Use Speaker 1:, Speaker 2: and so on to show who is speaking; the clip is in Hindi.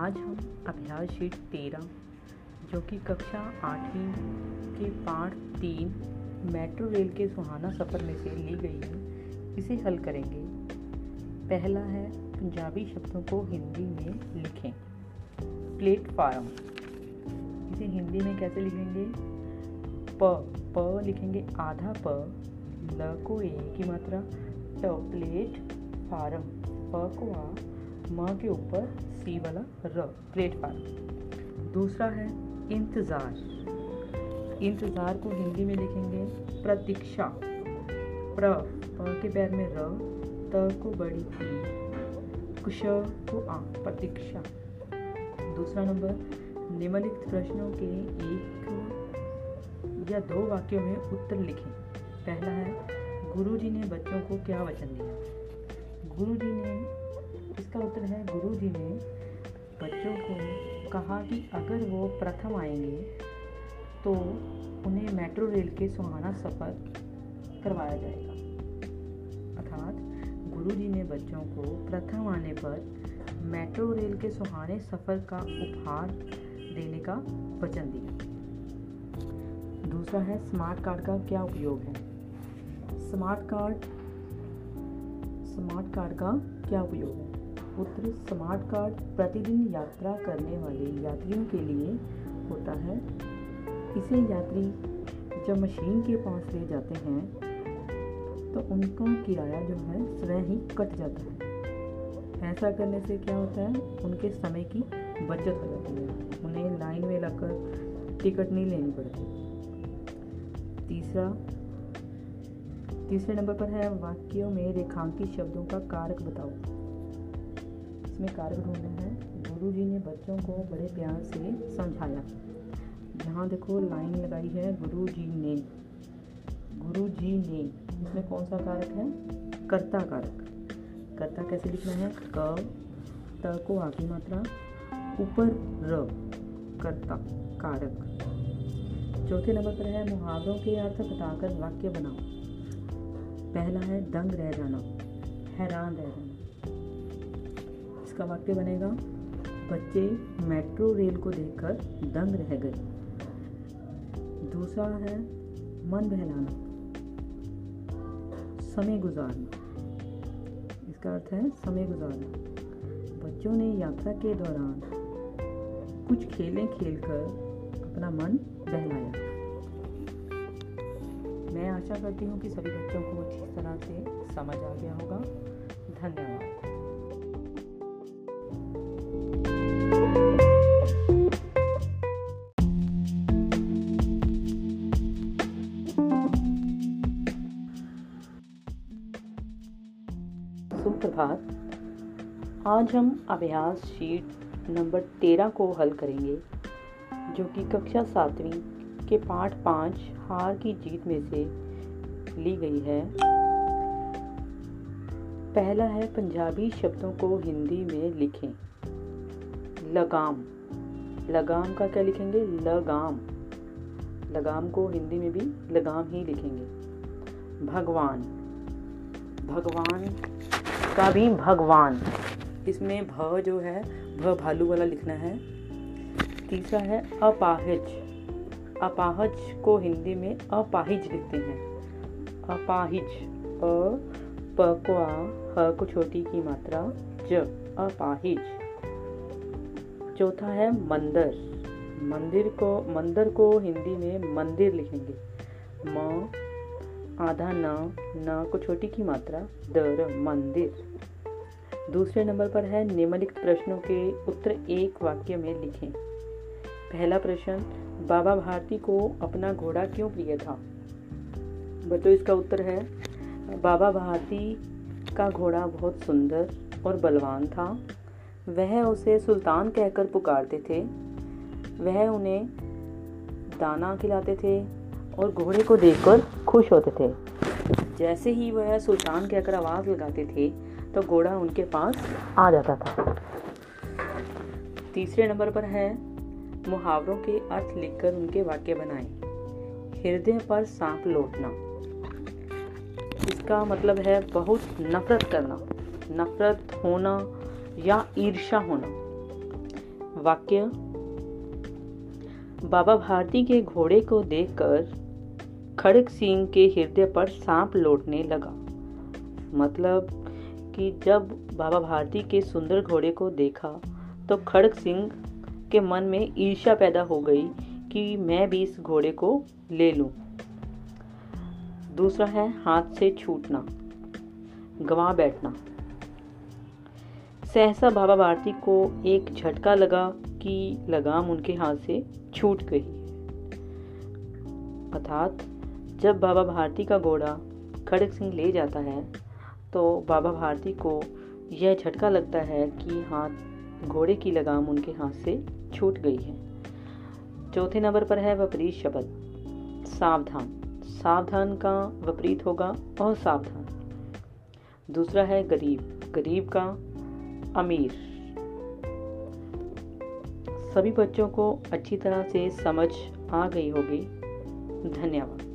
Speaker 1: आज हम अभ्यास शीट तेरह, जो कि कक्षा आठवीं के पाठ तीन, मेट्रो रेल के सुहाना सफ़र में से ली गई है, इसे हल करेंगे। पहला है पंजाबी शब्दों को हिंदी में लिखें। प्लेटफार्म। इसे हिंदी में कैसे लिखेंगे? प प लिखेंगे आधा प, ल को ए की मात्रा, ट प्लेट फार्म प को आ म के ऊपर सी वाला र प्लेटफार्म दूसरा है इंतज़ार. इंतज़ार को हिंदी में लिखेंगे प्रतीक्षा. प्र के पैर में र, त को बड़ी ई कुश को आ, प्रतीक्षा. दूसरा नंबर, निम्नलिखित प्रश्नों के एक या दो वाक्यों में उत्तर लिखें. पहला है, गुरुजी ने बच्चों को क्या वचन दिया? गुरुजी ने इसका उत्तर है गुरु जी ने बच्चों को कहा कि अगर वो प्रथम आएँगे तो उन्हें मेट्रो रेल के सुहाना सफ़र करवाया जाएगा। अर्थात गुरु जी ने बच्चों को प्रथम आने पर मेट्रो रेल के सुहाने सफ़र का उपहार देने का वचन दिया। दूसरा है, स्मार्ट कार्ड का क्या उपयोग है? स्मार्ट कार्ड स्मार्ट कार्ड का क्या उपयोग है? उत्तर स्मार्ट कार्ड प्रतिदिन यात्रा करने वाले यात्रियों के लिए होता है। इसे यात्री जब मशीन के पास ले जाते हैं तो उनका किराया जो है, स्वयं ही कट जाता है। ऐसा करने से क्या होता है? उनके समय की बचत हो जाती है। उन्हें लाइन में लगकर टिकट नहीं लेनी पड़ती। तीसरा, तीसरे नंबर पर है वाक्यों में रेखांकित शब्दों का कारक बताओ। इसमें कारक ढूंढना है। गुरु जी ने बच्चों को बड़े प्यार से समझाया। जहाँ देखो, लाइन लगाई है गुरु जी ने। गुरु जी ने। इसमें कौन सा कारक है? कर्ता कारक। कर्ता कैसे लिखना है? क, त को आगे मात्रा, ऊपर र, कर्ता कारक। चौथे नंबर पर है, मुहावरों के अर्थ बताकर वाक्य बनाओ। पहला है, दंग रह जाना, हैरान रह जाना। इसका वाक्य बनेगा, बच्चे मेट्रो रेल को देखकर दंग रह गए। दूसरा है, मन बहलाना। समय गुजारना। इसका अर्थ है, समय गुजारना। बच्चों ने यात्रा के दौरान कुछ खेलें खेलकर अपना मन बहलाया। मैं आशा करती हूँ कि सभी बच्चों को अच्छी तरह से समझ आ गया होगा। धन्यवाद। सुप्रभात आज हम अभ्यास शीट नंबर तेरह को हल करेंगे, जो कि कक्षा सातवीं के पाठ पाँच हार की जीत में से ली गई है। पहला है पंजाबी शब्दों को हिंदी में लिखें। लगाम। लगाम का क्या लिखेंगे? लगाम। लगाम को हिंदी में भी लगाम ही लिखेंगे। भगवान। भगवान का भी भगवान। इसमें भ जो है, भ भालू वाला लिखना है। तीसरा है अपाहिज। अपाहज को हिंदी में अपाहिज लिखते हैं। अपाहिज, अ, प, को आ, ह, को छोटी की मात्रा, ज, अपाहिज। चौथा है मंदिर। मंदिर को मंदिर को हिंदी में मंदिर लिखेंगे। म आधा न न को छोटी की मात्रा, दर, मंदिर। दूसरे नंबर पर है, निम्नलिखित प्रश्नों के उत्तर एक वाक्य में लिखें। पहला प्रश्न, बाबा भारती को अपना घोड़ा क्यों प्रिय था? बच्चों इसका उत्तर है, बाबा भारती का घोड़ा बहुत सुंदर और बलवान था। वह उसे सुल्तान कहकर पुकारते थे। वह उन्हें दाना खिलाते थे और घोड़े को देखकर खुश होते थे। जैसे ही वह सुल्तान कहकर आवाज़ लगाते थे तो घोड़ा उनके पास आ जाता था। तीसरे नंबर पर है मुहावरों के अर्थ लिखकर उनके वाक्य बनाए। हृदय पर सांप लौटना। इसका मतलब है बहुत नफरत करना। नफरत होना या ईर्षा होना। वाक्य बाबा भारती के घोड़े को देखकर खड़ग सिंह के हृदय पर सांप लौटने लगा। मतलब कि जब बाबा भारती के सुंदर घोड़े को देखा तो खड़ग सिंह के मन में ईर्ष्या पैदा हो गई कि मैं भी इस घोड़े को ले लूँ। दूसरा है हाथ से छूटना, गवा बैठना। सहसा बाबा भारती को एक झटका लगा कि लगाम उनके हाथ से छूट गई। अर्थात जब बाबा भारती का घोड़ा खड़ग सिंह ले जाता है तो बाबा भारती को यह झटका लगता है कि हाथ, घोड़े की लगाम उनके हाथ से छूट गई है। चौथे नंबर पर है विपरीत शब्द, सावधान। सावधान का विपरीत होगा और सावधान। दूसरा है गरीब गरीब का अमीर। सभी बच्चों को अच्छी तरह से समझ आ गई होगी। धन्यवाद।